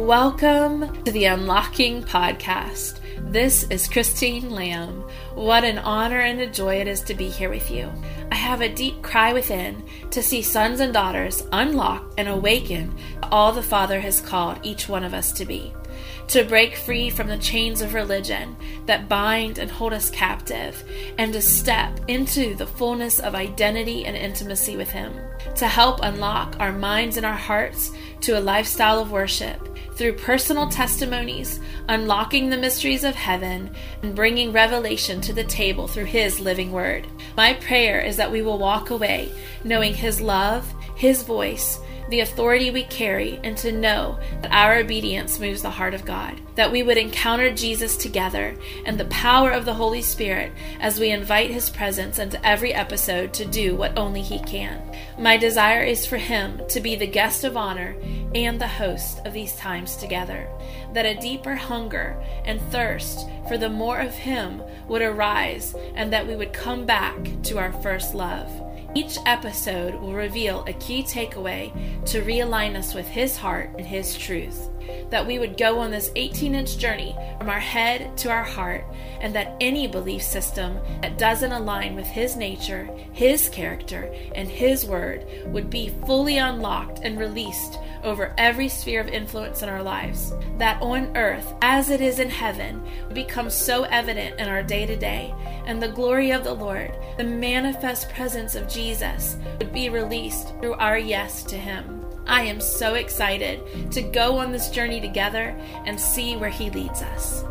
Welcome to the Unlocking Podcast. This is Christine Lamb. What an honor and a joy it is to be here with you. I have a deep cry within to see sons and daughters unlock and awaken all the Father has called each one of us to be to break free from the chains of religion that bind and hold us captive, and to step into the fullness of identity and intimacy with Him, to help unlock our minds and our hearts to a lifestyle of worship through personal testimonies, unlocking the mysteries of heaven, and bringing revelation to the table through His living Word. My prayer is that we will walk away knowing His love, His voice, the authority we carry, and to know that our obedience moves the heart of God. That we would encounter Jesus together and the power of the Holy Spirit as we invite His presence into every episode to do what only He can. My desire is for Him to be the guest of honor and the host of these times together. That a deeper hunger and thirst for the more of Him would arise, and that we would come back to our first love. Each episode will reveal a key takeaway to realign us with His heart and His truth. That we would go on this 18 inch journey from our head to our heart, and that any belief system that doesn't align with His nature, His character, and His word would be fully unlocked and released over every sphere of influence in our lives. That on earth, as it is in heaven, would become so evident in our day to day, and the glory of the Lord, the manifest presence of Jesus, would be released through our yes to Him. I am so excited to go on this journey together and see where He leads us.